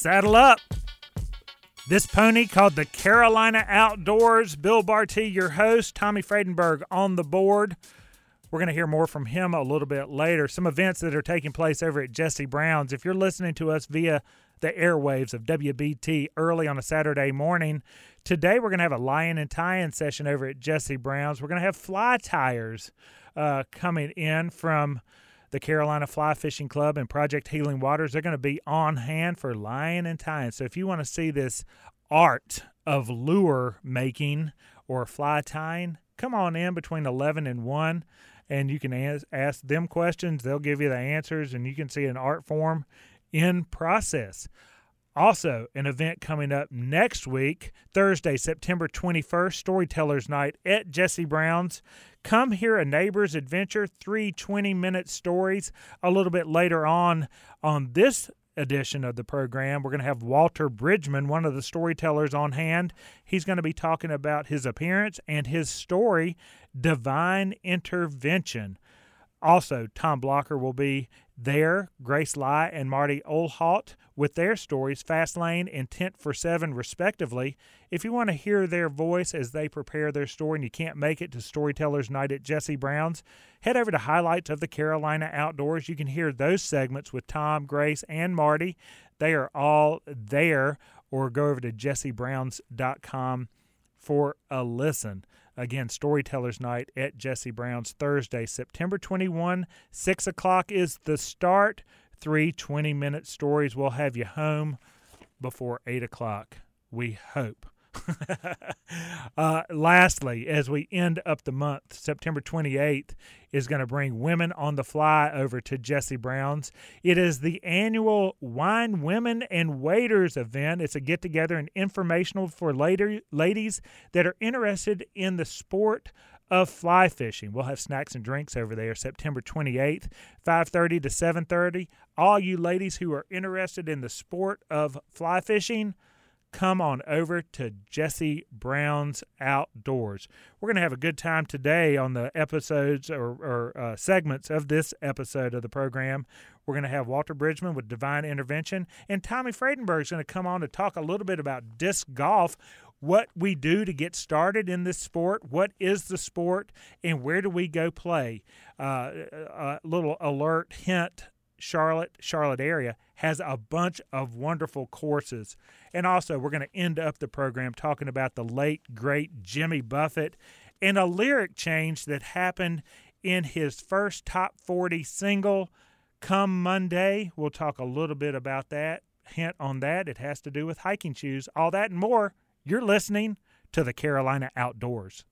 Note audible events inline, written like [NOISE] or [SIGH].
Saddle up. This pony called the Carolina Outdoors. Bill Barty, your host. Tommy Fradenburg on the board. We're going to hear more from him a little bit later. Some events that are taking place over at Jesse Brown's. If you're listening to us via the airwaves of WBT early on a Saturday morning, today we're going to have a lion and tie-in session over at Jesse Brown's. We're going to have fly tyers uh, coming in from the Carolina Fly Fishing Club and Project Healing Waters. They're going to be on hand for lion and tying. So if you want to see this art of lure making or fly tying, come on in between 11 and 1 and you can ask, ask them questions. They'll give you the answers and you can see an art form in process. Also, an event coming up next week, Thursday, September 21st, Storytellers Night at Jesse Brown's. Come hear a neighbor's adventure, three 20 minute stories. A little bit later on on this edition of the program, we're going to have Walter Bridgeman, one of the storytellers, on hand. He's going to be talking about his appearance and his story, Divine Intervention. Also, Tom Blocker will be there, Grace Lai and Marty Olhalt with their stories, Fast Lane and Tent for Seven, respectively. If you want to hear their voice as they prepare their story and you can't make it to Storytellers Night at Jesse Brown's, head over to Highlights of the Carolina Outdoors. You can hear those segments with Tom, Grace, and Marty. They are all there, or go over to jessebrowns.com for a listen. Again, Storytellers Night at Jesse Brown's Thursday, September 21. 6 o'clock is the start. Three 20 minute stories will have you home before 8 o'clock. We hope. [LAUGHS] uh, lastly, as we end up the month, September 28th is going to bring Women on the Fly over to Jesse Brown's. It is the annual Wine Women and Waders event. It's a get together and informational for later, ladies that are interested in the sport of fly fishing. We'll have snacks and drinks over there September 28th, 5:30 to 7:30. All you ladies who are interested in the sport of fly fishing, come on over to Jesse Brown's Outdoors. We're going to have a good time today on the episodes or, or uh, segments of this episode of the program. We're going to have Walter Bridgeman with Divine Intervention, and Tommy Fradenburg is going to come on to talk a little bit about disc golf. What we do to get started in this sport, what is the sport, and where do we go play? Uh, a little alert hint Charlotte, Charlotte area has a bunch of wonderful courses. And also, we're going to end up the program talking about the late, great Jimmy Buffett and a lyric change that happened in his first top 40 single, Come Monday. We'll talk a little bit about that. Hint on that, it has to do with hiking shoes. All that and more. You're listening to the Carolina Outdoors.